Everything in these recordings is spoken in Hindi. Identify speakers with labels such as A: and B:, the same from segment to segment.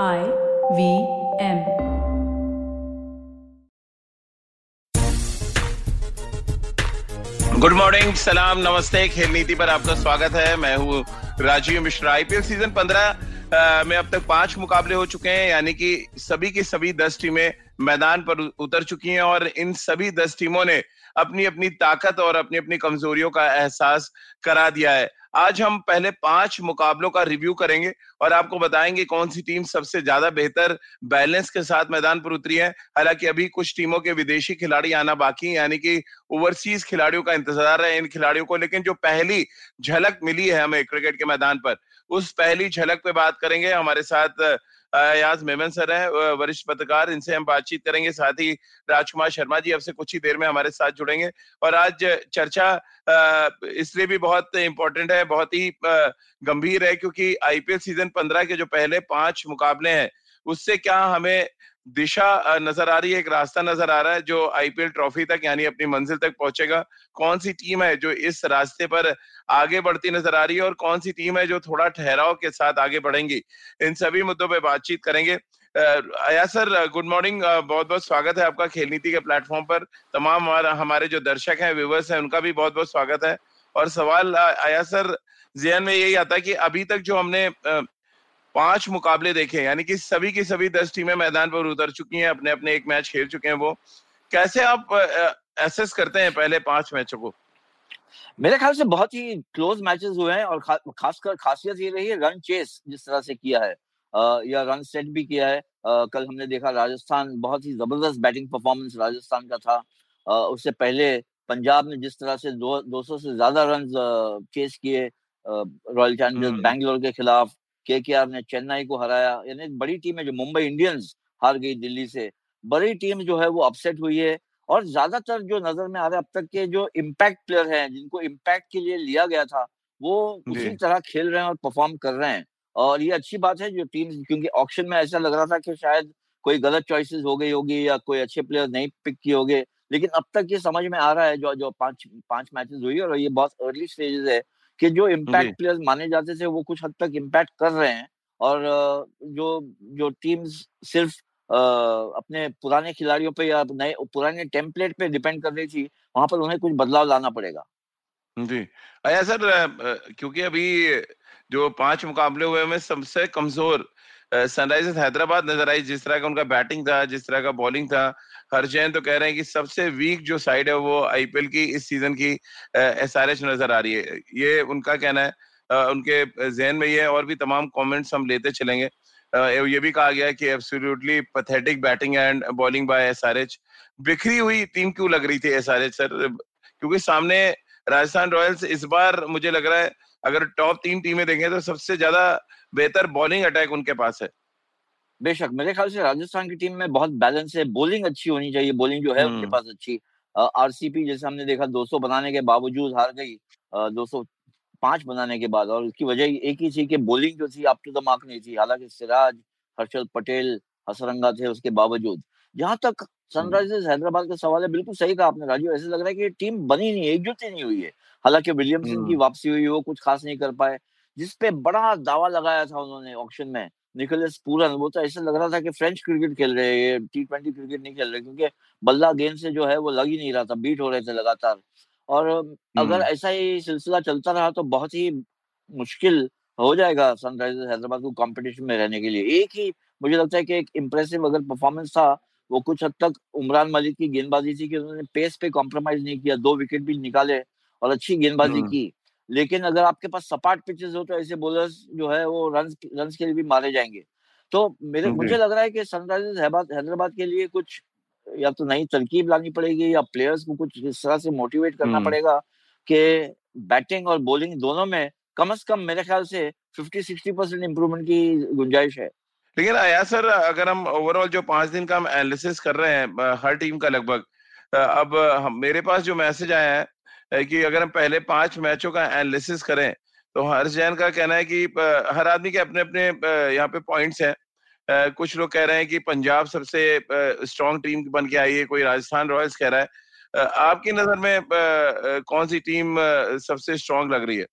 A: I V M.
B: Good morning सलाम नमस्ते खेल नीति पर आपका स्वागत है। मैं हूँ राजीव मिश्रा। आईपीएल सीज़न पंद्रह में अब तक पाँच मुकाबले हो चुके हैं, यानी कि सभी की सभी दस टीमें मैदान पर उतर चुकी हैं और इन सभी दस टीमों ने अपनी अपनी ताकत और अपनी अपनी कमजोरियों का एहसास करा दिया है। आज हम पहले पाँच मुकाबलों का रिव्यू करेंगे और आपको बताएँगे कौन सी टीम सबसे ज़्यादा बेहतर बैलेंस के साथ मैदान पर उतरी है। हालाँकि अभी कुछ टीमों के विदेशी खिलाड़ी आना बाकी है, यानी कि ओवरसीज खिलाड़ियों का इंतज़ार है इन खिलाड़ियों को, लेकिन जो पहली झलक मिली है हमें क्रिकेट के मैदान पर, उस पहली झलक पे बात करेंगे। हमारे साथ अयाज मेमन सर है वरिष्ठ पत्रकार, इनसे हम बातचीत करेंगे, साथ ही राजकुमार शर्मा जी अब से कुछ ही देर में हमारे साथ जुड़ेंगे। और आज चर्चा इसलिए भी बहुत इंपॉर्टेंट है, बहुत ही गंभीर है, क्योंकि आईपीएल सीज़न पंद्रह के जो पहले पाँच मुकाबले हैं, उससे क्या हमें दिशा नज़र आ रही है, एक रास्ता नज़र आ रहा है, जो आईपीएल ट्रॉफी तक, यानी अपनी मंजिल तक पहुंचेगा। कौन सी टीम है जो इस रास्ते पर आगे बढ़ती नज़र आ रही है और कौन सी टीम है जो थोड़ा ठहराव के साथ आगे बढ़ेंगी? इन सभी मुद्दों पर बातचीत करेंगे। अया सर, गुड मॉर्निंग बहुत बहुत स्वागत है आपका खेल नीति के प्लेटफॉर्म पर। तमाम हमारे जो दर्शक हैं, व्यूवर्स हैं, उनका भी बहुत बहुत स्वागत है। और सवाल आया सर, जहन में यही आता है कि अभी तक जो हमने पाँच मुकाबले देखे यानी कि सभी की सभी दस टीमें मैदान पर उतर चुकी हैं अपने अपने एक मैच खेल चुके हैं वो। कैसे आप एसेस करते हैं पहले पाँच मैचों को?
C: मेरे ख्याल से बहुत ही क्लोज मैचेस हुए हैं और खा, खासकर खासियत ये रही है रन चेस जिस तरह से किया है। आ, या रन सेट भी किया है। आ, कल हमने देखा राजस्थान बहुत ही ज़बरदस्त बैटिंग परफॉर्मेंस राजस्थान का था। आ, उससे पहले पंजाब ने जिस तरह से दो दो सौ से ज़्यादा रन चेस किए रॉयल चैलेंजर्स बैंगलोर के खिलाफ। के के आर ने चेन्नई को हराया। यानी बड़ी टीम है जो मुंबई इंडियंस हार गई दिल्ली से। बड़ी टीम जो है वो अपसेट हुई है और ज़्यादातर जो नज़र में आ रहा है अब तक के जो इम्पैक्ट प्लेयर हैं जिनको इम्पैक्ट के लिए लिया गया था वो उसी तरह खेल रहे हैं और परफॉर्म कर रहे हैं। और ये अच्छी बात है जो टीम क्योंकि ऑप्शन में ऐसा लग रहा था कि शायद कोई गलत चॉइसेस हो गई होगी या कोई अच्छे प्लेयर नहीं पिक किए होंगे। लेकिन अब तक ये समझ में आ रहा है जो जो पाँच पाँच मैचेस हुई और ये बहुत अर्ली स्टेजेस है। कि जो इम्पैक्ट प्लेयर्स माने जाते थे वो कुछ हद तक इम्पैक्ट कर रहे हैं और जो जो टीम्स सिर्फ़ अपने पुराने खिलाड़ियों पे या नए पुराने टेम्पलेट पे डिपेंड कर रही थी वहाँ पर उन्हें कुछ बदलाव लाना पड़ेगा।
B: जी। अच्छा सर क्योंकि अभी जो पाँच मुकाबले हुए में सबसे कमज़ोर सनराइजर्स हैदराबाद नज़र आई, जिस तरह का उनका बैटिंग था, जिस तरह का बॉलिंग था। हर जैन तो कह रहे हैं कि सबसे वीक जो साइड है वो आईपीएल की इस सीज़न की एस आर नज़र आ रही है। ये उनका कहना है। उनके जहन में ये और भी तमाम कमेंट्स हम लेते चलेंगे। ये भी कहा गया कि absolutely pathetic batting and bowling by SRH बिखरी हुई टीम क्यों लग रही थी एसआरएच सर क्योंकि सामने राजस्थान रॉयल्स इस बार मुझे लग रहा है, अगर टॉप तीन टीमें देखें तो सबसे ज़्यादा बेहतर बॉलिंग अटैक उनके पास है।
C: बेशक मेरे ख्याल से राजस्थान की टीम में बहुत बैलेंस है। बॉलिंग अच्छी होनी चाहिए। बॉलिंग जो है उनके हम्म। पास अच्छी आरसीपी जैसे हमने देखा 200 बनाने के बावजूद हार गई दो सौ पाँच बनाने के बाद। और उसकी वजह एक ही थी कि बॉलिंग जो थी अप टू द मार्क नहीं थी। हालाँकि सिराज हर्षल पटेल हसरंगा थे उसके बावजूद। जहाँ तक सनराइजर्स हैदराबाद का सवाल है। बिल्कुल सही कहा आपने राजू ऐसे लग रहा है कि टीम बनी नहीं एकजुट ही नहीं हुई है। हालाँकि विलियमसन की हम्म। वापसी हुई वो कुछ खास नहीं कर पाए। जिसपे बड़ा दावा लगाया था उन्होंने ऑक्शन में निकोलस पूरन वो तो ऐसा लग रहा था कि फ्रेंच क्रिकेट खेल रहे हैं टी ट्वेंटी क्रिकेट नहीं खेल रहे क्योंकि बल्ला गेंद से जो है वो लग ही नहीं रहा था बीट हो रहे थे लगातार और अगर हम्म। ऐसा ही सिलसिला चलता रहा तो बहुत ही मुश्किल हो जाएगा सनराइजर्स हैदराबाद को कंपटीशन में रहने के लिए एक ही मुझे लगता है कि एक इम्प्रेसिव अगर परफॉर्मेंस था वो कुछ हद तक उमरान मलिक की गेंदबाजी थी कि उन्होंने पेस पे कॉम्प्रोमाइज नहीं किया दो विकेट भी निकाले और अच्छी गेंदबाजी हम्म। की लेकिन अगर आपके पास सपाट पिचेस हो तो ऐसे बॉलर्स जो है वो रन रन के लिए भी मारे जाएँगे। तो मेरे मुझे लग रहा है कि सनराइजर्स हैदराबाद के लिए कुछ या तो नई तरकीब लानी पड़ेगी या प्लेयर्स को कुछ इस तरह से मोटिवेट करना। पड़ेगा कि बैटिंग और बॉलिंग दोनों में कम अज कम मेरे ख्याल से 50-60 परसेंट इम्प्रूवमेंट की गुंजाइश है।
B: लेकिन आया सर अगर हम ओवरऑल जो पाँच दिन का हम एनालिसिस कर रहे हैं हर टीम का लगभग अब मेरे पास जो मैसेज आया है कि अगर हम पहले पाँच मैचों का एनालिसिस करें तो हर्ष जैन का कहना है कि हर आदमी के अपने अपने यहाँ पे पॉइंट्स हैं। कुछ लोग कह रहे हैं कि पंजाब सबसे स्ट्रॉन्ग टीम बन के आई है, कोई राजस्थान रॉयल्स कह रहा है। आपकी नज़र में कौन सी टीम सबसे स्ट्रॉन्ग लग रही है?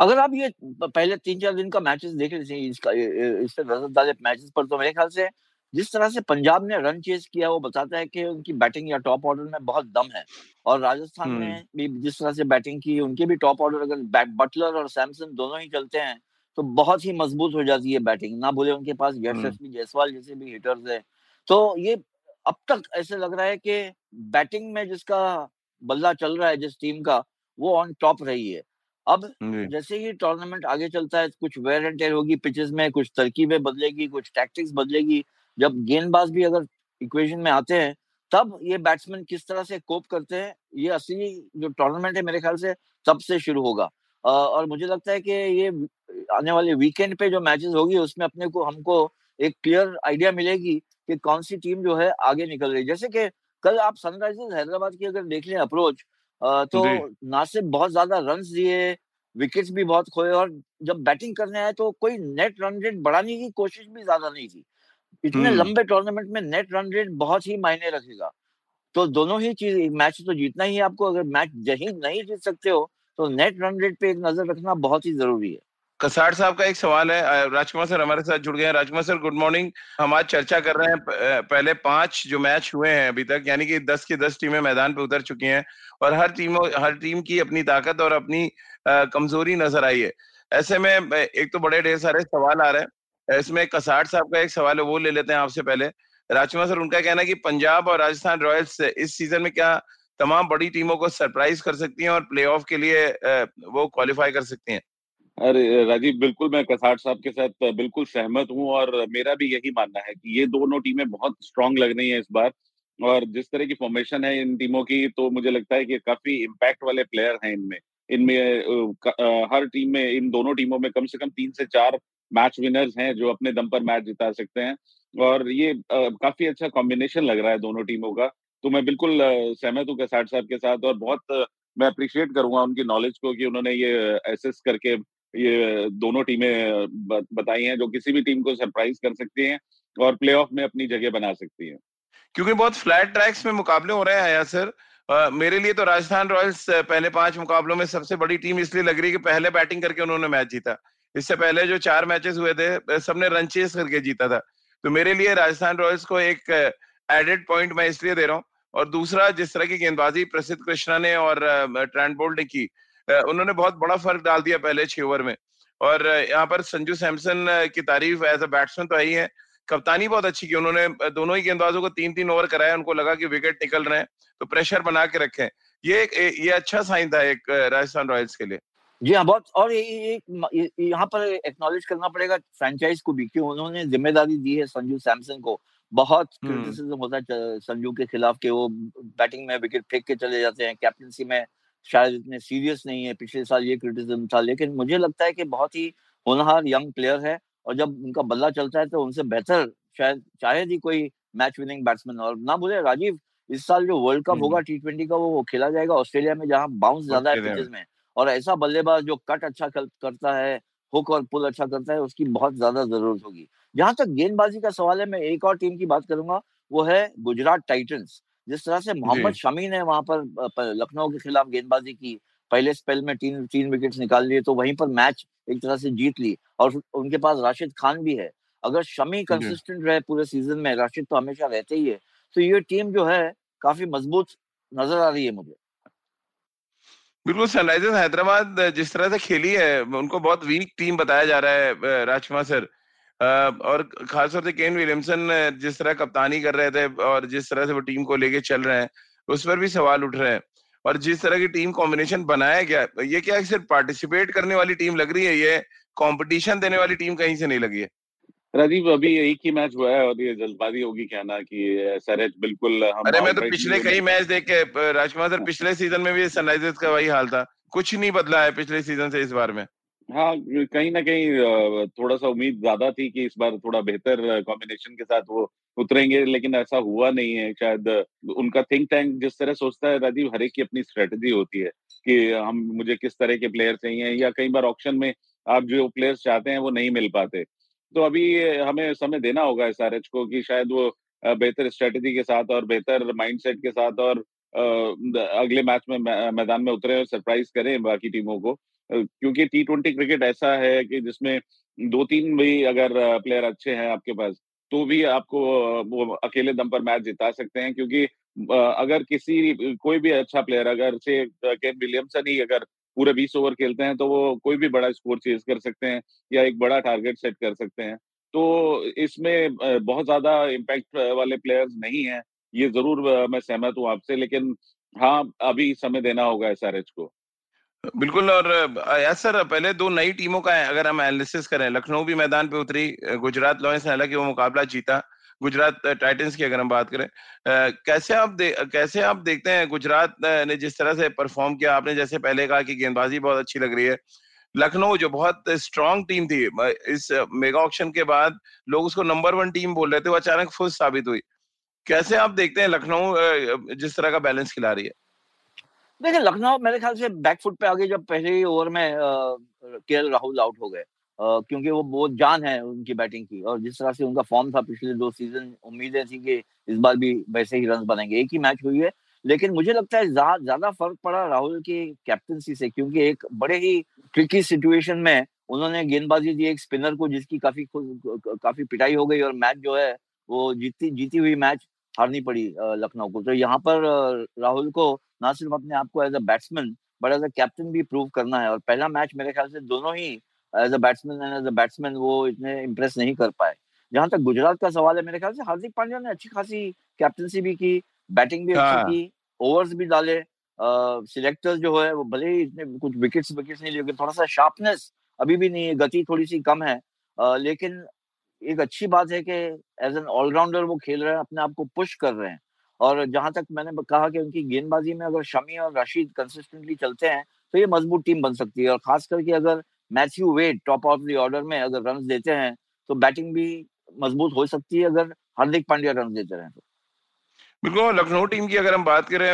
C: अगर आप ये पहले तीन चार दिन का मैचेस देख थे इसका, इससे मैचेस पर तो मेरे ख्याल से जिस तरह से पंजाब ने रन चेस किया वो बताता है कि उनकी बैटिंग या टॉप ऑर्डर में बहुत दम है। और राजस्थान ने
B: हम्म।
C: भी जिस तरह से बैटिंग की उनके भी टॉप ऑर्डर अगर बटलर और सैमसन दोनों ही चलते हैं तो बहुत ही मज़बूत हो जाती है बैटिंग। ना बोले उनके पास
B: हम्म।
C: यशस्वी जायसवाल जैसे भी हिटर्स है। तो ये अब तक ऐसे लग रहा है कि बैटिंग में जिसका बल्ला चल रहा है जिस टीम का वो ऑन टॉप रही है। अब जैसे ही टूर्नामेंट आगे चलता है कुछ वेयर एंड टेयर होगी पिचेस में कुछ तरकीबें बदलेगी कुछ टैक्टिक्स बदलेगी जब गेंदबाज भी अगर इक्वेशन में आते हैं तब ये बैट्समैन किस तरह से कोप करते हैं ये असली जो टूर्नामेंट है मेरे ख्याल से तब से शुरू होगा। और मुझे लगता है कि ये आने वाले वीकेंड पे जो मैचेस होगी उसमें अपने को हमको एक क्लियर आइडिया मिलेगी कि कौन सी टीम जो है आगे निकल रही है। जैसे कि कल आप सनराइजर्स हैदराबाद की अगर देख लें अप्रोच तो
B: जी।
C: ना सिर्फ़ बहुत ज़्यादा रन दिए विकेट्स भी बहुत खोए और जब बैटिंग करने आए तो कोई नेट रन रेट बढ़ाने की कोशिश भी ज़्यादा नहीं थी इतने
B: हम्म।
C: लंबे टूर्नामेंट में नेट रन रेट बहुत ही मायने रखेगा। तो दोनों ही चीज़ मैच तो जीतना ही आपको अगर मैच जही नहीं जीत सकते हो तो नेट रन रेट पे एक नज़र रखना बहुत ही ज़रूरी है।
B: कसार साहब का एक सवाल है राजकुमार सर हमारे साथ जुड़ गए हैं। राजकुमार सर गुड मॉर्निंग हम आज चर्चा कर रहे हैं पहले पाँच जो मैच हुए हैं अभी तक यानी कि दस की दस टीमें मैदान पे उतर चुकी हैं और हर टीमों हर टीम की अपनी ताकत और अपनी कमज़ोरी नज़र आई है। ऐसे में एक तो बड़े ढेर सारे सवाल आ रहे हैं। इसमें कसार साहब का एक सवाल है, वो ले लेते हैं आपसे पहले। राजकुमार सर, उनका कहना है कि पंजाब और राजस्थान रॉयल्स इस सीज़न में क्या तमाम बड़ी टीमों को सरप्राइज़ कर सकती हैं और प्लेऑफ के लिए वो क्वालिफाई कर सकती हैं?
D: अरे, राजीव, बिल्कुल मैं कसाट साहब के साथ बिल्कुल सहमत हूँ और मेरा भी यही मानना है कि ये दोनों टीमें बहुत स्ट्रांग लग रही हैं इस बार। और जिस तरह की फॉर्मेशन है इन टीमों की तो मुझे लगता है कि काफ़ी इम्पैक्ट वाले प्लेयर हैं इनमें। इनमें हर टीम में, इन दोनों टीमों में कम से कम तीन से चार मैच विनर्स हैं जो अपने दम पर मैच जिता सकते हैं। और ये अ, काफ़ी अच्छा कॉम्बिनेशन लग रहा है दोनों टीमों का। तो मैं बिल्कुल सहमत हूँ साहब के साथ और बहुत मैं अप्रिशिएट करूँगा उनकी नॉलेज को कि उन्होंने ये एसेस करके ये दोनों टीमें बताई हैं जो किसी भी टीम को सरप्राइज़ कर सकती हैं और प्लेऑफ में अपनी जगह बना सकती हैं।
B: क्योंकि बहुत फ्लैट ट्रैक्स में मुकाबले हो रहे हैं हया सर। अ, मेरे लिए तो राजस्थान रॉयल्स पहले पाँच मुकाबलों में सबसे बड़ी टीम इसलिए लग रही है कि पहले बैटिंग करके उन्होंने मैच जीता। इससे पहले जो चार मैचेस हुए थे सबने रन चेस करके जीता था। तो मेरे लिए राजस्थान रॉयल्स को एक एडेड पॉइंट मैं इसलिए दे रहा हूँ और दूसरा, जिस तरह की गेंदबाजी प्रसिद्ध कृष्णा ने और ट्रेंट बोल्ट ने की उन्होंने बहुत बड़ा फ़र्क डाल दिया पहले छह ओवर में। और यहाँ पर संजू सैमसन की तारीफ़ एज अ बैट्समैन तो आई है कप्तानी बहुत अच्छी की, उन्होंने दोनों ही गेंदबाजों को तीन तीन ओवर कराया, उनको लगा कि विकेट निकल रहे हैं तो प्रेशर बना के रखे। ये ये अच्छा साइन था एक राजस्थान रॉयल्स के लिए।
C: जी हाँ बहुत और ये, ये, यहाँ पर एक्नॉलेज करना पड़ेगा फ्रेंचाइज को भी कि उन्होंने ज़िम्मेदारी दी है संजू सैमसन को। बहुत क्रिटिसिज्म होता है संजू के खिलाफ कि वो बैटिंग में विकेट फेंक के चले जाते हैं। कैप्टनसी में शायद इतने सीरियस नहीं है। पिछले साल ये क्रिटिसिज्म था लेकिन मुझे लगता है कि बहुत ही होनहार यंग प्लेयर है और जब उनका बल्ला चलता है तो उनसे बेहतर शायद शायद ही कोई मैच विनिंग बैट्समैन और ना बोले राजीव इस साल जो वर्ल्ड कप होगा टी ट्वेंटी का वो खेला जाएगा ऑस्ट्रेलिया में जहाँ बाउंस ज़्यादा है पिचेस में। और ऐसा बल्लेबाज जो कट अच्छा कर, करता है हुक और पुल अच्छा करता है उसकी बहुत ज़्यादा ज़रूरत होगी। जहाँ तक गेंदबाजी का सवाल है मैं एक और टीम की बात करूँगा वो है गुजरात टाइटंस। जिस तरह से मोहम्मद शमी ने वहाँ पर लखनऊ के खिलाफ गेंदबाजी की पहले स्पेल में तीन तीन विकेट्स निकाल लिए तो वहीं पर मैच एक तरह से जीत ली और उनके पास राशिद खान भी है। अगर शमी कंसिस्टेंट रहे पूरे सीज़न में राशिद तो हमेशा रहते ही है। तो ये टीम जो है काफ़ी मज़बूत नज़र आ रही है मुझे।
B: बिल्कुल सनराइजर्स हैदराबाद जिस तरह से खेली है, उनको बहुत वीक टीम बताया जा रहा है राजकुमार सर। और खासतौर से केन विलियमसन जिस तरह कप्तानी कर रहे थे और जिस तरह से वो टीम को लेके चल रहे हैं, उस पर भी सवाल उठ रहे हैं। और जिस तरह की टीम कॉम्बिनेशन बनाया गया, ये क्या सिर्फ़ पार्टिसिपेट करने वाली टीम लग रही है? ये कंपटीशन देने वाली टीम कहीं से नहीं लगी है?
D: राजीव अभी एक ही मैच हुआ है और ये जल्दबाजी होगी क्या ना कि एसआरएच बिल्कुल हम
B: अरे मैं तो पिछले कई मैच देख के राजकुमार सर पिछले सीज़न में भी सनराइजर्स का वही हाल था। कुछ नहीं बदला है पिछले सीज़न से इस बार में।
D: हाँ कहीं ना कहीं थोड़ा सा उम्मीद ज़्यादा थी कि इस बार थोड़ा बेहतर कॉम्बिनेशन के साथ वो उतरेंगे लेकिन ऐसा हुआ नहीं है। शायद उनका थिंक टैंक जिस तरह सोचता है राजीव हरेक की अपनी स्ट्रेटजी होती है कि हम मुझे किस तरह के प्लेयर चाहिए या कई बार ऑप्शन में आप जो प्लेयर्स चाहते हैं वो नहीं मिल पाते। तो अभी हमें समय देना होगा एसआरएच को कि शायद वो बेहतर स्ट्रेटजी के साथ और बेहतर माइंडसेट के साथ और अगले मैच में मैदान में उतरे और सरप्राइज़ करें बाकी टीमों को। क्योंकि टी ट्वेंटी क्रिकेट ऐसा है कि जिसमें दो तीन भी अगर प्लेयर अच्छे हैं आपके पास तो भी आपको वो अकेले दम पर मैच जिता सकते हैं। क्योंकि अगर किसी, कोई भी अच्छा प्लेयर अगर से केन विलियमसन ही अगर पूरे बीस ओवर खेलते हैं तो वो कोई भी बड़ा स्कोर चेज कर सकते हैं या एक बड़ा टारगेट सेट कर सकते हैं। तो इसमें बहुत ज़्यादा इम्पैक्ट वाले प्लेयर्स नहीं है, ये ज़रूर मैं सहमत हूँ आपसे, लेकिन हाँ अभी समय देना होगा एसआरएच को।
B: बिल्कुल, और सर, पहले दो नई टीमों का अगर हम एनालिसिस करें, लखनऊ भी मैदान पे उतरी गुजरात लॉयंस ने हालाँकि वो मुकाबला जीता गुजरात टाइटंस की अगर हम बात करें कैसे आप कैसे आप देखते हैं गुजरात ने जिस तरह से परफॉर्म किया? आपने जैसे पहले कहा कि गेंदबाजी बहुत अच्छी लग रही है। लखनऊ, जो बहुत स्ट्रांग टीम थी इस मेगा ऑप्शन के बाद लोग उसको नंबर वन टीम बोल रहे थे, वो अचानक फुस साबित हुई। कैसे आप देखते हैं लखनऊ जिस तरह का बैलेंस खिला रही है?
C: देखिए, लखनऊ मेरे ख्याल से बैकफुट पे आ आगे जब पहले ओवर में के राहुल आउट हो गए क्योंकि वो बहुत जान है उनकी बैटिंग की और जिस तरह से उनका फॉर्म था पिछले दो सीज़न उम्मीदें थी कि इस बार भी वैसे ही रन बनेंगे। एक ही मैच हुई है, लेकिन मुझे लगता है ज़्यादा फ़र्क पड़ा राहुल की कैप्टनसी से क्योंकि एक बड़े ही ट्रिकी सिचुएशन में उन्होंने गेंदबाजी दी, एक स्पिनर को जिसकी काफ़ी काफ़ी पिटाई हो गई और मैच जो है वो जीती जीती हुई मैच हारनी पड़ी लखनऊ को। तो यहाँ पर राहुल को ना सिर्फ़ अपने आप को as a batsman but as a captain भी प्रूव करना है। और पहला मैच मेरे ख्याल से दोनों ही as a batsman and as a batsman वो इतने इम्प्रेस नहीं कर पाए। जहाँ तक गुजरात का सवाल है मेरे ख्याल से हार्दिक पांड्या ने अच्छी खासी कैप्टनसी भी की बैटिंग भी अच्छी हाँ। की ओवर्स भी डाले सिलेक्टर्स जो है वो भले ही इतने कुछ विकेट्स विकेट्स नहीं लेकिन थोड़ा सा शार्पनेस अभी भी नहीं है गति थोड़ी सी कम है। आ, लेकिन एक अच्छी बात है कि एज एन ऑलराउंडर वो खेल रहे हैं अपने आप को पुश कर रहे हैं। और जहाँ तक मैंने कहा कि उनकी गेंदबाजी में अगर शमी और रशीद कंसिस्टेंटली चलते हैं तो ये मज़बूत टीम बन सकती है। और खास करके अगर Matthew, Wade, top of the order में अगर रन देते हैं तो बैटिंग भी मज़बूत हो सकती है अगर हार्दिक पांड्या रन देते रहे तो।
B: बिल्कुल लखनऊ टीम की अगर हम बात करें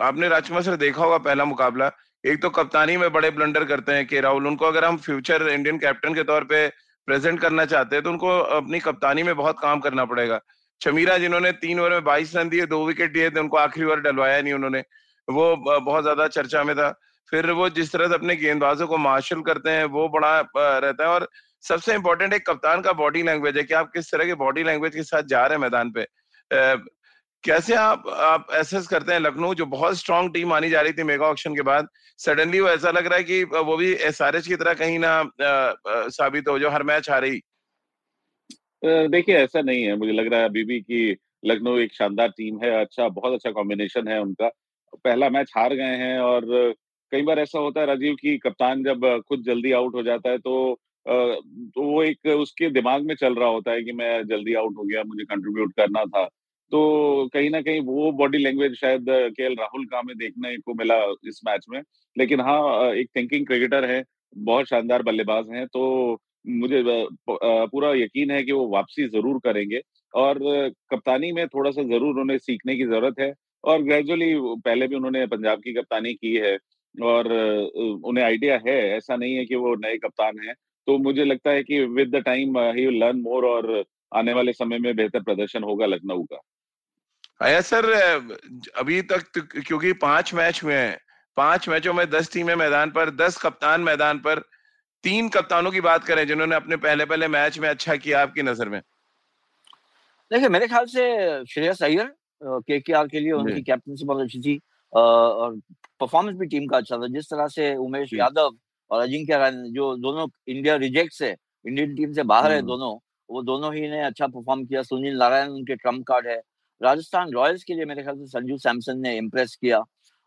B: आपने राजकुमार सर देखा होगा पहला मुकाबला। एक तो कप्तानी में बड़े ब्लंडर करते हैं के राहुल, उनको अगर हम फ्यूचर इंडियन कैप्टन के तौर पे प्रेजेंट करना चाहते हैं तो उनको अपनी कप्तानी में बहुत काम करना पड़ेगा। शमीरा जिन्होंने तीन ओवर में बाईस रन दिए, दो विकेट दिए थे, उनको आखिरी ओवर डलवाया नहीं उन्होंने। वो बहुत ज़्यादा चर्चा में था। फिर वो जिस तरह से अपने गेंदबाजों को मार्शल करते हैं, वो बड़ा रहता है। और सबसे इंपॉर्टेंट एक कप्तान का बॉडी लैंग्वेज है कि आप किस तरह के बॉडी लैंग्वेज के साथ जा रहे हैं मैदान पे। कैसे आप आप एसेस करते हैं लखनऊ, जो बहुत स्ट्रांग टीम मानी जा रही थी मेगा ऑक्शन के बाद सडनली वो ऐसा लग रहा है कि वो भी एस की तरह कहीं ना साबित हो, जो हर मैच आ रही
D: देखिए, ऐसा नहीं है। मुझे लग रहा है अभी भी कि लखनऊ एक शानदार टीम है। अच्छा बहुत अच्छा कॉम्बिनेशन है उनका। पहला मैच हार गए हैं और कई बार ऐसा होता है राजीव की कप्तान जब खुद जल्दी आउट हो जाता है तो तो वो एक उसके दिमाग में चल रहा होता है कि मैं जल्दी आउट हो गया, मुझे कंट्रीब्यूट करना था। तो कहीं ना कहीं वो बॉडी लैंग्वेज शायद के राहुल का हमें देखने को मिला इस मैच में। लेकिन हाँ एक थिंकिंग क्रिकेटर है, बहुत शानदार बल्लेबाज हैं तो मुझे पूरा यकीन है कि वो वापसी ज़रूर करेंगे। और कप्तानी में थोड़ा सा ज़रूर उन्हें सीखने की ज़रूरत है। और ग्रेजुअली पहले भी उन्होंने पंजाब की कप्तानी की है। और उन्हें आइडिया है ऐसा नहीं है कि वो नए कप्तान हैं। तो मुझे लगता है कि with the time he will learn more और आने वाले समय में बेहतर प्रदर्शन होगा लखनऊ का।
B: आया सर अभी तक तो, क्योंकि पाँच मैच हुए हैं। पाँच मैचों में दस टीमें मैदान पर दस कप्तान मैदान पर तीन कप्तानों की बात करें जिन्होंने अपने पहले पहले मैच में अच्छा किया आपकी नज़र में।
C: देखिए मेरे ख्याल से श्रेयस अय्यर के के आर के लिए उनकी कैप्टनसी बहुत अच्छी थी। और परफॉर्मेंस भी टीम का अच्छा था। जिस तरह से उमेश यादव और अजिंक्य राय जो दोनों इंडिया रिजेक्ट है इंडियन टीम से बाहर है हम्म। दोनों वो दोनों ही ने अच्छा परफॉर्म किया। सुनील नारायण उनके ट्रंप कार्ड है। राजस्थान रॉयल्स के लिए मेरे ख्याल से संजू सैमसन ने इम्प्रेस किया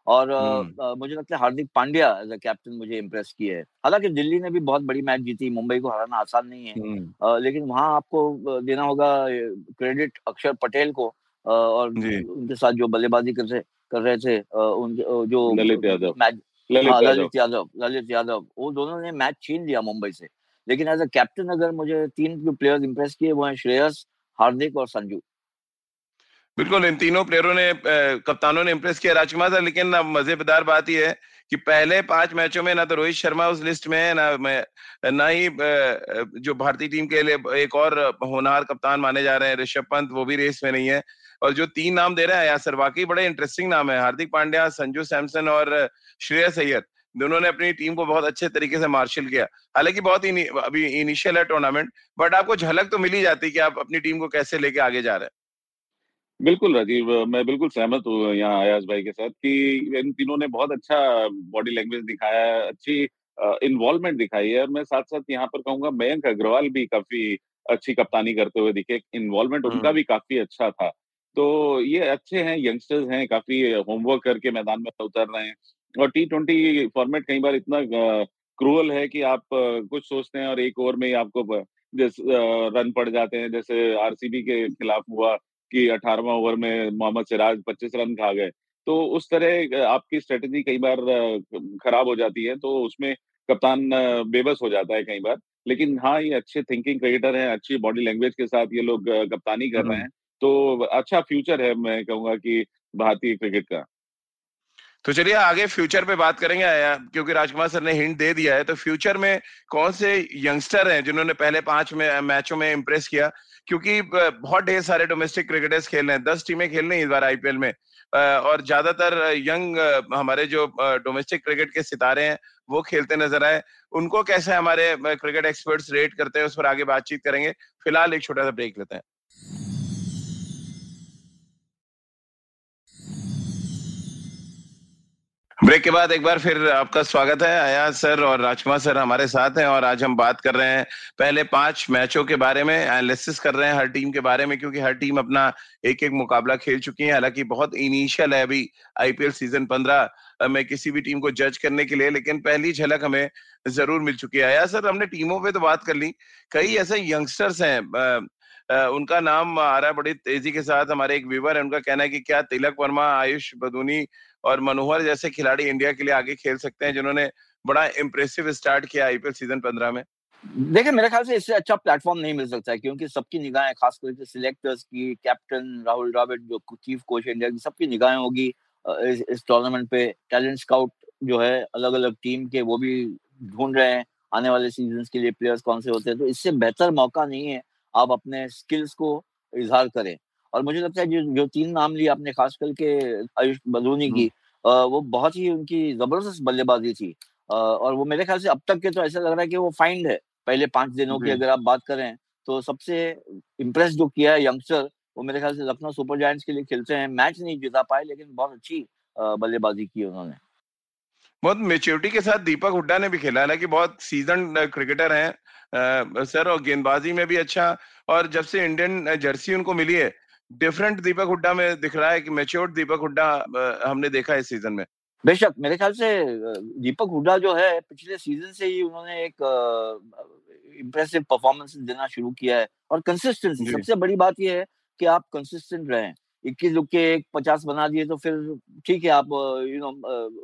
C: और हम्म। मुझे लगता है Hardik Pandya as a captain मुझे इम्प्रेस किया है। हालाँकि दिल्ली ने भी बहुत बड़ी मैच जीती मुंबई को हराना आसान नहीं है। हम्म। लेकिन वहाँ आपको देना होगा क्रेडिट अक्षर पटेल को और उनके साथ जो बल्लेबाजी कर रहे कर रहे थे उन जो
D: ललित यादव।
C: मैच हाँ, ललित यादव ललित यादव वो दोनों ने मैच छीन लिया मुंबई से। लेकिन एज अ कैप्टन अगर मुझे तीन जो प्लेयर्स इंप्रेस किए वो हैं श्रेयस हार्दिक और संजू।
B: बिल्कुल इन तीनों प्लेयरों ने कप्तानों ने इम्प्रेस किया। राजकुमार सर लेकिन मज़ेदार बात यह है कि पहले पाँच मैचों में ना तो रोहित शर्मा उस लिस्ट में है ना मैं ना ही जो भारतीय टीम के लिए एक और होनहार कप्तान माने जा रहे हैं ऋषभ पंत वो भी रेस में नहीं है। और जो तीन नाम दे रहे हैं यासर वाकई बड़े इंटरेस्टिंग नाम है हार्दिक पांड्या संजू सैमसन और श्रेयस अय्यर। दोनों ने अपनी टीम को बहुत अच्छे तरीके से मार्शल किया। हालाँकि बहुत इनी, अभी इनिशियल है टूर्नामेंट बट आपको झलक तो मिल ही जाती कि आप अपनी टीम को कैसे लेके आगे जा रहे हैं।
D: बिल्कुल राजीव मैं बिल्कुल सहमत हूँ यहाँ अयाज भाई के साथ कि इन तीनों ने बहुत अच्छा बॉडी लैंग्वेज दिखाया है अच्छी इन्वॉल्वमेंट दिखाई है और मैं साथ साथ यहाँ पर कहूँगा मयंक अग्रवाल भी काफ़ी अच्छी कप्तानी करते हुए दिखे इन्वॉल्वमेंट उनका। भी काफ़ी अच्छा था तो ये अच्छे हैं यंगस्टर्स हैं काफ़ी होमवर्क करके मैदान में उतर रहे हैं और टी ट्वेंटी फॉर्मेट कई बार इतना क्रूअल है कि आप कुछ सोचते हैं और एक ओवर में ही आपको रन पड़ जाते हैं जैसे आरसीबी के खिलाफ हुआ कि अठारहवा ओवर में मोहम्मद सिराज 25 रन खा गए। तो उस तरह आपकी स्ट्रेटेजी कई बार खराब हो जाती है तो उसमें कप्तान बेबस हो जाता है कई बार। लेकिन हाँ ये अच्छे थिंकिंग क्रिकेटर हैं अच्छी बॉडी लैंग्वेज के साथ ये लोग कप्तानी कर रहे हम्म। हैं। तो अच्छा फ्यूचर है मैं कहूँगा कि भारतीय क्रिकेट का।
B: तो चलिए आगे फ्यूचर पे बात करेंगे क्योंकि राजकुमार सर ने हिंट दे दिया है। तो फ्यूचर में कौन से यंगस्टर हैं जिन्होंने पहले पाँच में मैचों में इम्प्रेस किया? क्योंकि बहुत ढेर सारे डोमेस्टिक क्रिकेटर्स खेल रहे हैं। दस टीमें खेल रही हैं इस बार आईपीएल में। और ज़्यादातर यंग हमारे जो डोमेस्टिक क्रिकेट के सितारे हैं, वो खेलते नज़र आए। उनको कैसे हमारे क्रिकेट एक्सपर्ट्स रेट करते हैं, उस पर आगे बातचीत करेंगे। फ़िलहाल एक छोटा सा ब्रेक लेते हैं। ब्रेक के बाद एक बार फिर आपका स्वागत है। अयाज सर और राजकुमार सर हमारे साथ हैं और आज हम बात कर रहे हैं पहले पाँच मैचों के बारे में एनालिसिस कर रहे हैं हर टीम के बारे में, क्योंकि हर टीम अपना एक एक मुकाबला खेल चुकी है। हालाँकि बहुत इनिशियल है अभी आईपीएल सीज़न पंद्रह में किसी भी टीम को जज करने के लिए, लेकिन पहली झलक हमें ज़रूर मिल चुकी है। अयाज सर, हमने टीमों पे तो बात कर ली। कई ऐसे यंगस्टर्स हैं उनका नाम आ रहा है, बड़ी तेज़ी के साथ हमारे एक व्यूवर है, उनका कहना है कि क्या तिलक वर्मा, आयुष बदूनी और मनोहर जैसे खिलाड़ी इंडिया के लिए आगे खेल सकते हैं जिन्होंने बड़ा इम्प्रेसिव स्टार्ट किया आईपीएल सीज़न पंद्रह में।
C: देखिए मेरे ख्याल से इससे अच्छा प्लेटफॉर्म नहीं मिल सकता है क्योंकि सबकी निगाहें खास करके सिलेक्टर्स की कैप्टन राहुल द्राविड जो चीफ कोच इंडिया की सबकी निगाहें होगी इस, इस टूर्नामेंट पे। टैलेंट स्काउट जो है अलग अलग टीम के वो भी ढूंढ रहे हैं आने वाले सीज़न के लिए प्लेयर्स कौन से होते हैं। तो इससे बेहतर मौका नहीं है आप अपने स्किल्स को इजहार करें। और मुझे लगता है जो जो तीन नाम लिए आपने खास करके आयुष बदूनी की आ, वो बहुत ही उनकी ज़बरदस्त बल्लेबाजी थी। आ, और वो मेरे ख्याल से अब तक के तो ऐसा लग रहा है कि वो फाइंड है। पहले पाँच दिनों की अगर आप बात करें तो सबसे इम्प्रेस जो किया है यंगस्टर वो मेरे ख्याल से लखनऊ सुपर जायंट्स के लिए खेलते हैं। मैच नहीं जिता पाए लेकिन बहुत अच्छी बल्लेबाजी की उन्होंने।
B: बहुत मेच्योरिटी के साथ दीपक हुड्डा ने भी खेला हालाँकि बहुत सीज़न क्रिकेटर हैं। सर और गेंदबाजी में भी अच्छा और जब से इंडियन जर्सी उनको मिली है डिफरेंट दीपक हुड्डा में दिख रहा है कि मेच्योर्ड दीपक हुड्डा हमने देखा है इस सीज़न में।
C: बेशक मेरे ख्याल से दीपक हुड्डा जो है पिछले सीज़न से ही उन्होंने एक इम्प्रेसिव परफॉर्मेंस देना शुरू किया है और कंसिस्टेंसी सबसे बड़ी बात यह है कि आप कंसिस्टेंट रहें। इक्कीस लुक के एक पचास बना दिए तो फिर ठीक है आप यू नो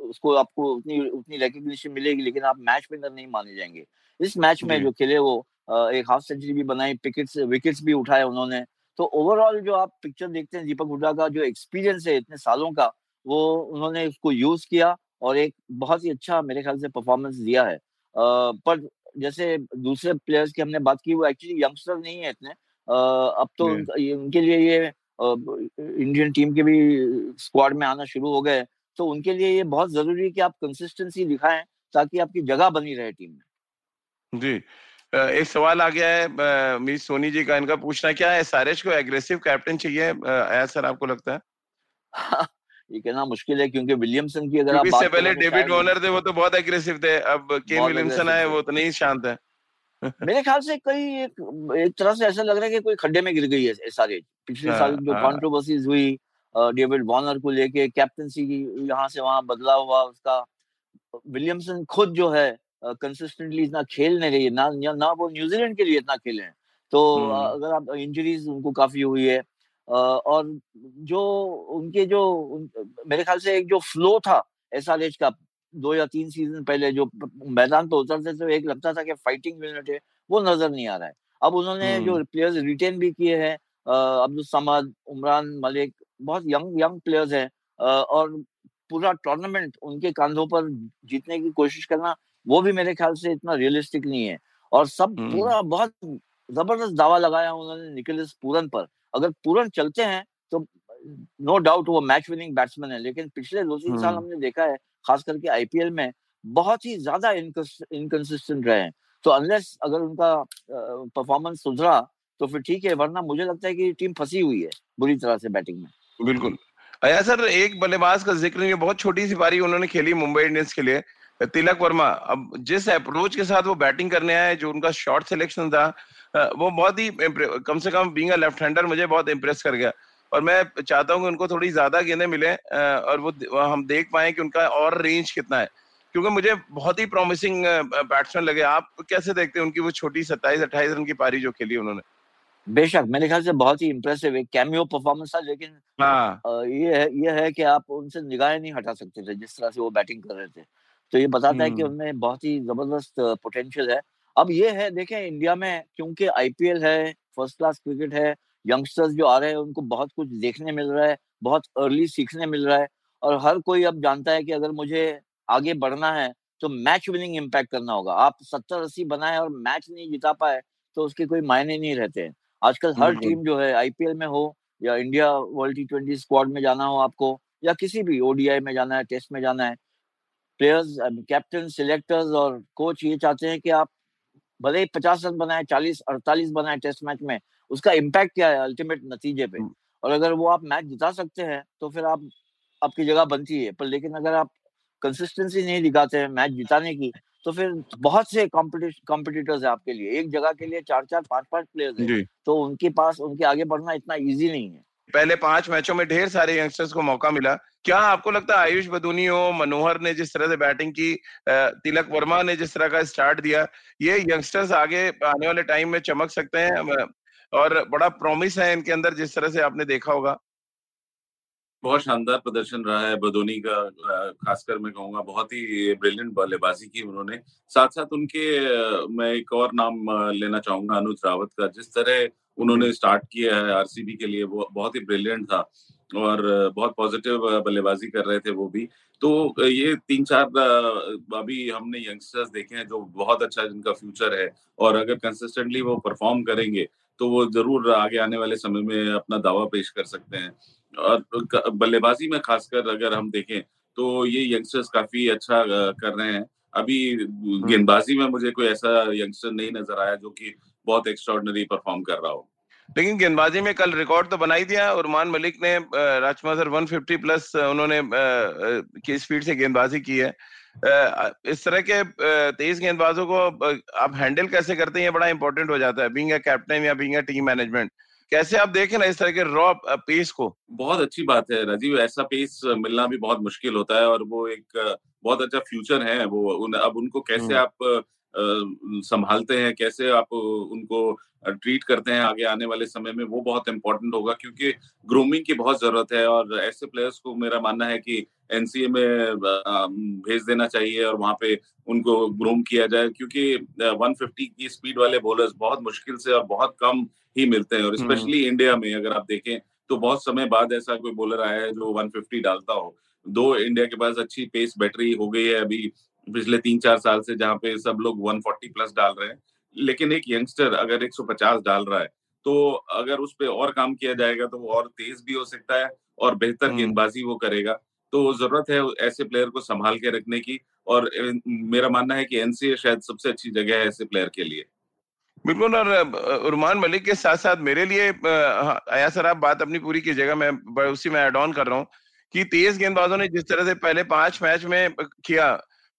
C: उसको आपको उतनी उतनी रिकग्निशन मिलेगी लेकिन आप मैच विनर नहीं माने जाएँगे। इस मैच में जो। खेले वो एक हाफ़ सेंचुरी भी बनाई पिकेट्स विकेट्स भी उठाए उन्होंने। तो ओवरऑल जो आप पिक्चर देखते हैं दीपक हुड्डा का जो एक्सपीरियंस है इतने सालों का वो उन्होंने उसको यूज़ किया और एक बहुत ही अच्छा मेरे ख्याल से परफॉर्मेंस दिया है। आ, पर जैसे दूसरे प्लेयर्स की हमने बात की वो एक्चुअली यंगस्टर नहीं है इतने। आ, अब तो उनके लिए ये इंडियन टीम के भी स्क्वाड में आना शुरू हो गए तो उनके लिए ये बहुत ज़रूरी है कि आप कंसिस्टेंसी दिखाएँ ताकि आपकी जगह बनी रहे टीम में।
B: जी। एक सवाल आ गया है मिस सोनी जी का इनका पूछना क्या है सारेश को एग्रेसिव कैप्टन चाहिए आया सर आपको लगता है?
C: ये कहना मुश्किल है क्योंकि विलियमसन की अगर आप
B: इससे पहले डेविड वॉर्नर थे वो तो बहुत एग्रेसिव थे अब केन विलियमसन आए वो तो नहीं शांत है।
C: मेरे ख्याल से कई एक एक तरह से ऐसा लग रहा है कि कोई खड्डे में गिर गई है सारे पिछले हाँ, साल जो कंट्रोवर्सीज हाँ। हुई डेविड वॉर्नर को लेके कैप्टनसी की यहाँ से वहाँ बदला हुआ उसका। विलियमसन खुद जो है कंसिस्टेंटली इतना खेल नहीं रही है ना ना वो न्यूजीलैंड के लिए इतना खेले हैं तो। अगर आप इंजरीज उनको काफ़ी हुई है और जो उनके जो उन, मेरे ख्याल से एक जो फ्लो था एस आर एच का दो या तीन सीज़न पहले जो मैदान पर उतरते थे एक लगता था कि फाइटिंग यूनिट है वो नज़र नहीं आ रहा है अब उन्होंने जो प्लेयर्स। रिटेन भी किए हैं अब्दुल समद उमरान मलिक बहुत यंग यंग प्लेयर्स हैं और पूरा टूर्नामेंट उनके कंधों पर जीतने की कोशिश करना वो भी मेरे ख्याल से इतना रियलिस्टिक नहीं है। और सब। पूरा बहुत ज़बरदस्त दावा लगाया उन्होंने निकलिस पूरन पर। अगर पूरन चलते हैं तो नो डाउट वो मैच विनिंग बैट्समैन है लेकिन पिछले दो तीन साल। हमने देखा है खास करके आईपीएल में बहुत ही ज़्यादा इनकंसिस्टेंट रहे हैं। तो अनलेस अगर उनका परफॉर्मेंस सुधरा तो फिर ठीक है वरना मुझे लगता है कि टीम फंसी हुई है बुरी तरह से बैटिंग में।
B: बिल्कुल। अया सर एक बल्लेबाज का ज़िक्र नहीं बहुत छोटी सी पारी उन्होंने खेली मुंबई इंडियंस के लिए। तिलक वर्मा अब जिस अप्रोच के साथ वो बैटिंग करने आए जो उनका शॉर्ट सिलेक्शन था वो बहुत ही कम से कम बींग लेफ़्ट हैंडर मुझे बहुत इंप्रेस कर गया। और मैं चाहता हूँ कि उनको थोड़ी ज़्यादा गेंदें मिले और वो हम देख पाए कि उनका और रेंज कितना है। क्योंकि मुझे बहुत ही प्रॉमिसिंग बैट्समैन लगे। आप कैसे देखते हैं उनकी वो छोटी सत्ताईस अट्ठाईस रन की पारी जो खेली उन्होंने?
C: बेशक मेरे ख्याल से बहुत ही इम्प्रेसिव एक कैमियो परफॉर्मेंस था लेकिन हाँ। ये है ये है कि आप उनसे निगाहें नहीं हटा सकते थे जिस तरह से वो बैटिंग कर रहे थे। तो ये बताता है कि हम्म। उनमें बहुत ही ज़बरदस्त पोटेंशियल है। अब ये है देखें इंडिया में क्योंकि आईपीएल है फ़र्स्ट क्लास क्रिकेट है यंगस्टर्स जो आ रहे हैं उनको बहुत कुछ देखने मिल रहा है बहुत अर्ली सीखने मिल रहा है और हर कोई अब जानता है कि अगर मुझे आगे बढ़ना है तो मैच विनिंग इम्पैक्ट करना होगा। आप सत्तर अस्सी बनाए और मैच नहीं जिता पाए तो उसके कोई मायने नहीं रहते। हैं आजकल हर टीम जो है आईपीएल में हो या India world T twenty squad में जाना हो आपको या किसी भी ओडीआई में जाना है टेस्ट में जाना है प्लेयर्स कैप्टन सिलेक्टर्स और कोच ये चाहते हैं कि आप भले ही पचास रन बनाए चालीस अड़तालीस बनाए टेस्ट मैच में उसका इम्पैक्ट क्या है अल्टीमेट नतीजे पे? और अगर वो आप मैच जिता सकते हैं तो फिर आप आपकी जगह बनती है। पर लेकिन अगर आप कंसिस्टेंसी नहीं दिखाते हैं मैच जिताने की तो फिर बहुत से कॉम्पिटिटर्स है आपके लिए। एक जगह के लिए चार चार पाँच पाँच प्लेयर्स है तो उनके पास उनके आगे बढ़ना इतना ईजी नहीं है।
B: पहले पाँच मैचों में ढेर सारे यंगस्टर्स को मौका मिला। क्या आपको लगता है आयुष बदूनी हो, मनोहर ने जिस तरह से बैटिंग की तिलक वर्मा ने जिस तरह का स्टार्ट दिया, ये यंगस्टर्स आगे आने वाले टाइम में चमक सकते हैं और बड़ा प्रॉमिस है इनके अंदर जिस तरह से आपने देखा होगा।
D: बहुत शानदार प्रदर्शन रहा है बदोनी का खासकर मैं कहूँगा बहुत ही ब्रिलियंट बल्लेबाजी की उन्होंने। साथ साथ उनके मैं एक और नाम लेना चाहूँगा अनुज रावत का। जिस तरह उन्होंने स्टार्ट किया है आरसीबी के लिए, वो बहुत ही ब्रिलियंट था और बहुत पॉजिटिव बल्लेबाजी कर रहे थे वो भी। तो ये तीन चार अभी हमने यंगस्टर्स देखे हैं जो बहुत अच्छा जिनका फ्यूचर है और अगर कंसिस्टेंटली वो परफॉर्म करेंगे तो वो ज़रूर आगे आने वाले समय में अपना दावा पेश कर सकते हैं। और बल्लेबाजी में खासकर अगर हम देखें तो ये यंगस्टर्स काफ़ी अच्छा कर रहे हैं। अभी हम्म। गेंदबाजी में मुझे कोई ऐसा यंगस्टर नहीं नज़र आया जो कि बहुत एक्स्ट्रॉर्डनरी परफॉर्म कर रहा हो।
B: लेकिन गेंदबाजी में कल रिकॉर्ड तो बनाई दिया। उरमान मलिक ने राजकुमार सर 150 प्लस उन्होंने की स्पीड से गेंदबाजी की है। इस तरह के तेज गेंदबाजों को आप हैंडल कैसे करते हैं? ये बड़ा इंपॉर्टेंट हो जाता है बीइंग अ कैप्टन या बीइंग अ टीम मैनेजमेंट। कैसे आप देखें ना इस तरह के रॉ पेस को?
D: बहुत अच्छी बात है राजीव ऐसा पेस मिलना भी बहुत मुश्किल होता है और वो एक बहुत अच्छा फ्यूचर है वो उन, अब उनको कैसे हम्म। आप संभालते हैं कैसे आप उनको ट्रीट करते हैं आगे आने वाले समय में वो बहुत इंपॉर्टेंट होगा क्योंकि ग्रूमिंग की बहुत ज़रूरत है और ऐसे प्लेयर्स को मेरा मानना है कि एनसीए में भेज देना चाहिए और वहाँ पे उनको ग्रूम किया जाए क्योंकि 150 की स्पीड वाले बॉलर्स बहुत मुश्किल से और बहुत कम ही मिलते हैं और स्पेशली हम्म। इंडिया में अगर आप देखें तो बहुत समय बाद ऐसा कोई बॉलर आया है जो 150 डालता हो दो इंडिया के पास अच्छी पेस बैटरी हो गई है अभी पिछले तीन चार साल से जहाँ पे सब लोग 140 प्लस डाल रहे हैं लेकिन एक यंगस्टर अगर 150 डाल रहा है तो अगर उस पर और काम किया जाएगा तो वो और तेज भी हो सकता है और बेहतर हम्म। गेंदबाजी वो करेगा तो ज़रूरत है ऐसे प्लेयर को संभाल के रखने की और मेरा मानना है कि एनसीए शायद सबसे अच्छी जगह है ऐसे प्लेयर के लिए
B: बिल्कुल और उरमान मलिक के साथ साथ मेरे लिए हाँ, आया सर आप बात अपनी पूरी कीजिएगा मैं उसी में एड ऑन कर रहा हूँ कि तेज गेंदबाजों ने जिस तरह से पहले पाँच मैच में किया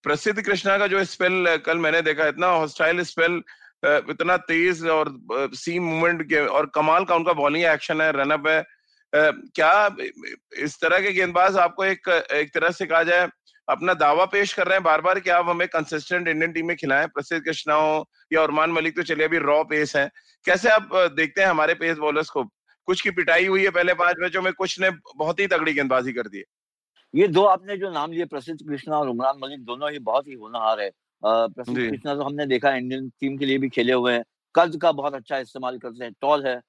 B: प्रसिद्ध कृष्णा का जो स्पेल कल मैंने देखा, इतना हॉस्टाइल स्पेल इतना तेज और सी मूवमेंट के, और कमाल का उनका बॉलिंग एक्शन है रनअप है। क्या, इस तरह के गेंदबाज आपको एक एक तरह से कहा जाए, अपना दावा पेश कर रहे हैं बार बार कि आप हमें कंसिस्टेंट इंडियन टीम में खिलाएँ, प्रसिद्ध कृष्णा हो या उरमान मलिक तो चलिए अभी रॉ पेस है। कैसे आप देखते हैं हमारे पेस बॉलर्स को? कुछ की पिटाई हुई है पहले पाँच मैचों में, कुछ ने बहुत ही तगड़ी गेंदबाजी कर दी
C: ये दो आपने जो नाम लिए प्रसिद्ध कृष्णा और उमरान मलिक दोनों ही बहुत ही होनहार है। प्रसिद्ध कृष्णा तो हमने देखा इंडियन टीम के लिए भी खेले हुए हैं। कद का बहुत अच्छा इस्तेमाल करते हैं टॉल है।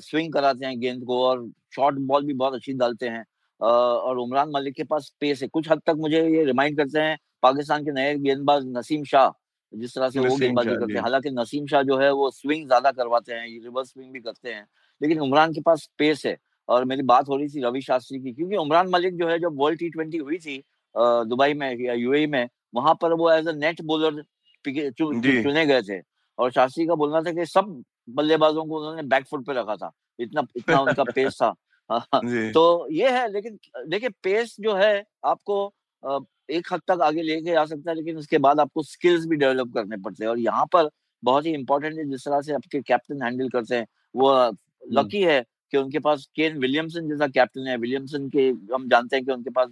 C: स्विंग कराते हैं गेंद को और शॉर्ट बॉल भी बहुत अच्छी डालते हैं। और उमरान मलिक के पास पेस है। कुछ हद तक मुझे ये रिमाइंड करते हैं पाकिस्तान के नए गेंदबाज नसीम शाह जिस तरह से वो गेंदबाजी करते हैं। हालाँकि नसीम शाह जो है वो स्विंग ज़्यादा करवाते हैं रिवर्स स्विंग भी करते हैं। लेकिन उमरान के पास पेस है। और मेरी बात हो रही थी रवि शास्त्री की क्योंकि उमरान मलिक जो है जब वर्ल्ड टी ट्वेंटी हुई थी दुबई में या यूएई में वहाँ पर वो एज अ नेट बॉलर चुने गए थे। और शास्त्री का बोलना था कि सब बल्लेबाजों को उन्होंने बैकफुट पे रखा था। इतना इतना उनका पेस था। हाँ, तो ये है लेकिन देखिए पेस जो है आपको एक हद तक आगे लेके आ सकता है लेकिन उसके बाद आपको स्किल्स भी डेवलप करने पड़ते हैं। और यहाँ पर बहुत ही इंपॉर्टेंट है जिस तरह से आपके कैप्टन हैंडल करते हैं वो लकी हम्म। है कि उनके पास केन विलियमसन जैसा कैप्टन है। विलियमसन के हम जानते हैं कि उनके पास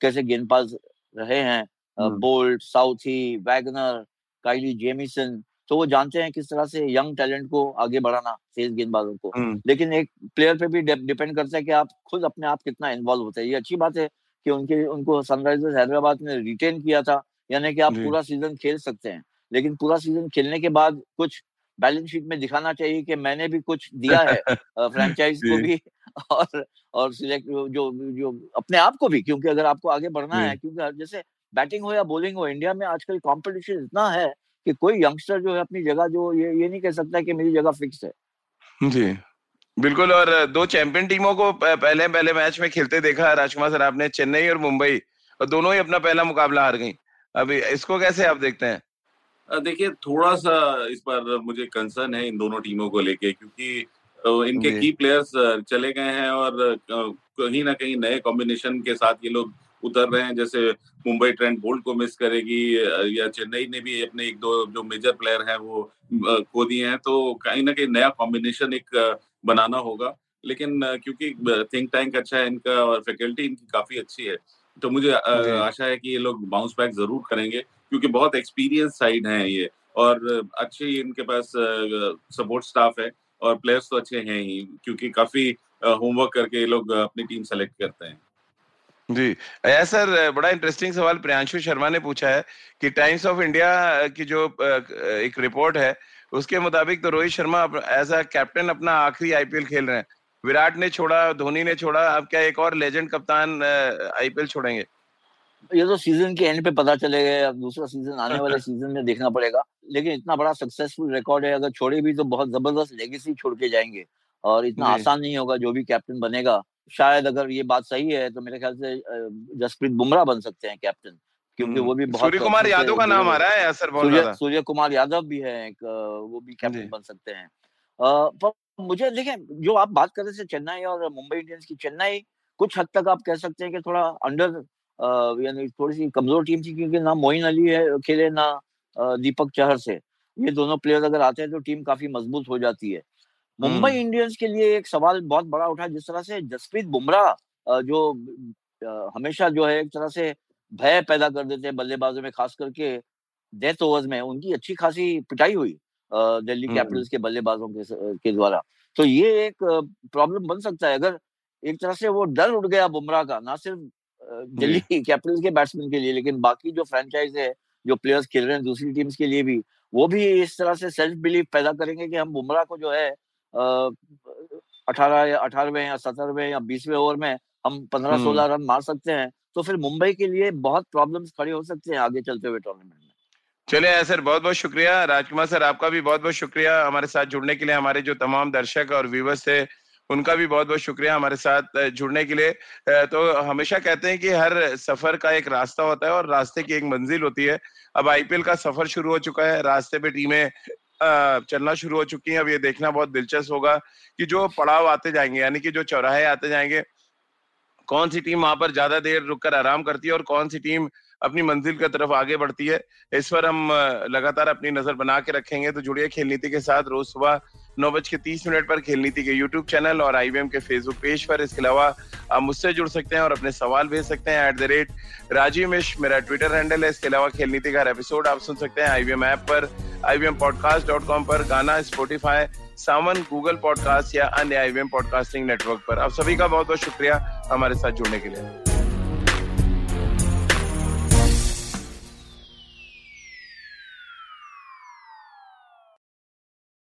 C: कैसे गेंदबाज रहे हैं Boult Southee Wagner Kyle Jamieson. तो वो जानते हैं किस तरह से यंग टैलेंट को आगे बढ़ाना तेज गेंदबाजों को। हम्म। लेकिन एक प्लेयर पे भी डिपेंड करता है कि आप खुद अपने आप कितना इन्वॉल्व होते हैं। ये अच्छी बात है कि उनके उनको सनराइजर्स हैदराबाद ने रिटेन किया था यानी कि आप पूरा सीज़न खेल सकते हैं। लेकिन पूरा सीज़न खेलने के बाद कुछ बैलेंस शीट में दिखाना चाहिए कि मैंने भी कुछ दिया है फ्रेंचाइज को भी और और सिलेक्ट जो जो अपने आप को भी क्योंकि अगर आपको आगे बढ़ना है क्योंकि जैसे बैटिंग हो या बॉलिंग हो इंडिया में आजकल कंपटीशन इतना है कि कोई यंगस्टर जो है अपनी जगह जो ये ये नहीं कह सकता कि मेरी जगह फिक्स है।
B: जी। बिल्कुल और दो चैंपियन टीमों को पहले पहले मैच में खेलते देखा राजकुमार सर आपने चेन्नई और मुंबई और दोनों ही अपना पहला मुकाबला हार गई। अभी इसको कैसे आप देखते हैं?
D: देखिए थोड़ा सा इस पर मुझे कंसर्न है इन दोनों टीमों को लेके क्योंकि इनके की प्लेयर्स चले गए हैं और कहीं ना कहीं नए कॉम्बिनेशन के साथ ये लोग उतर रहे हैं। जैसे मुंबई ट्रेंड बोल्ट को मिस करेगी या चेन्नई ने भी अपने एक दो जो मेजर प्लेयर हैं वो खो दिए हैं। तो कहीं ना कहीं नया कॉम्बिनेशन एक बनाना होगा। लेकिन क्योंकि थिंक टैंक अच्छा है इनका और फैकल्टी इनकी काफ़ी अच्छी है। तो मुझे आशा है कि ये लोग बाउंस बैक ज़रूर करेंगे। क्योंकि बहुत एक्सपीरियंस साइड है ये। और अच्छे इनके पास सपोर्ट स्टाफ है और प्लेयर्स तो अच्छे हैं ही, क्योंकि काफ़ी होमवर्क करके ये लोग अपनी टीम सेलेक्ट करते हैं।
B: जी। सर, बड़ा इंटरेस्टिंग सवाल प्रियांशु शर्मा ने पूछा है कि टाइम्स ऑफ़ इंडिया की जो एक रिपोर्ट है, उसके मुताबिक तो Rohit Sharma as a captain अपना आखिरी आईपीएल खेल रहे हैं। विराट ने छोड़ा, धोनी ने छोड़ा, अब क्या एक और लेजेंड कप्तान आईपीएल छोड़ेंगे?
C: ये तो सीज़न के एंड पे पता चलेगा अब दूसरा सीज़न आने वाले सीज़न में देखना पड़ेगा। लेकिन इतना बड़ा सक्सेसफुल रिकॉर्ड है अगर छोड़े भी तो बहुत ज़बरदस्त लेगेसी छोड़ के जाएँगे। और इतना आसान नहीं होगा जो भी कैप्टन बनेगा। शायद अगर ये बात सही है तो मेरे ख्याल से जसप्रीत बुमराह बन सकते हैं कैप्टन क्योंकि वो भी
B: बहुत सूर्य कुमार यादव का नाम आ रहा है असर
C: सूर्य सूर्य कुमार यादव भी है एक वो भी कैप्टन बन सकते हैं। पर मुझे देखें जो आप बात कर रहे थे चेन्नई और मुंबई इंडियंस की चेन्नई कुछ हद तक आप कह सकते हैं कि थोड़ा अंडर यानी थोड़ी सी कमज़ोर टीम थी क्योंकि ना मोइन अली है खेले ना दीपक चहर से। ये दोनों प्लेयर अगर आते हैं तो टीम काफ़ी मज़बूत हो जाती है। मुंबई हम्म। इंडियंस के लिए एक सवाल बहुत बड़ा उठा जिस तरह से जसप्रीत बुमराह जो हमेशा जो है एक तरह से भय पैदा कर देते हैं बल्लेबाजों में खास करके डेथ ओवर्स में। उनकी अच्छी खासी पिटाई हुई दिल्ली हम्म। कैपिटल्स के बल्लेबाजों के के द्वारा। तो ये एक प्रॉब्लम बन सकता है। अगर एक तरह से वो डर उठ गया बुमराह का ना सिर्फ़ दिल्ली कैपिटल्स के बैट्समैन के लिए लेकिन बाकी जो फ्रेंचाइज है जो प्लेयर्स खेल रहे हैं दूसरी टीम्स के लिए भी वो भी इस तरह से सेल्फ बिलीफ पैदा करेंगे कि हम बुमराह को जो है अठारह या अठारहवें या सत्रहवें या बीसवें ओवर में हम पंद्रह हम्म। सोलह रन मार सकते हैं। तो फिर मुंबई के लिए बहुत प्रॉब्लम्स खड़े हो सकते हैं आगे चलते हुए टूर्नामेंट में।
B: चलिए सर बहुत बहुत शुक्रिया। राजकुमार सर आपका भी बहुत बहुत शुक्रिया हमारे साथ जुड़ने के लिए हमारे जो तमाम दर्शक और व्यूवर्स थे उनका भी बहुत बहुत शुक्रिया हमारे साथ जुड़ने के लिए। तो हमेशा कहते हैं कि हर सफ़र का एक रास्ता होता है और रास्ते की एक मंजिल होती है। अब आईपीएल का सफ़र शुरू हो चुका है, रास्ते पे टीमें चलना शुरू हो चुकी हैं। अब ये देखना बहुत दिलचस्प होगा कि जो पड़ाव आते जाएँगे, यानी कि जो चौराहे आते जाएँगे कौन सी टीम वहाँ पर ज़्यादा देर रुककर आराम करती है और कौन सी टीम अपनी मंजिल की तरफ़ आगे बढ़ती है, इस पर हम लगातार अपनी नज़र बना के रखेंगे। तो जुड़िए खेल नीति के साथ रोज सुबह नौ बज के तीस मिनट पर खेल नीति के यूट्यूब चैनल और आई के फेसबुक पेज पर। इसके अलावा आप मुझसे जुड़ सकते हैं और अपने सवाल भेज सकते हैं एट द रेट राजीव मिश मेरा ट्विटर हैंडल है। इसके अलावा खेल नीति का एपिसोड आप सुन सकते हैं आईवीएम ऐप पर आई पॉडकास्ट डॉट कॉम पर, गाना स्पोटिफाई सावन गूगल पॉडकास्ट या अन्य IVM पॉडकास्टिंग नेटवर्क पर। आप सभी का बहुत बहुत शुक्रिया हमारे साथ जुड़ने के लिए।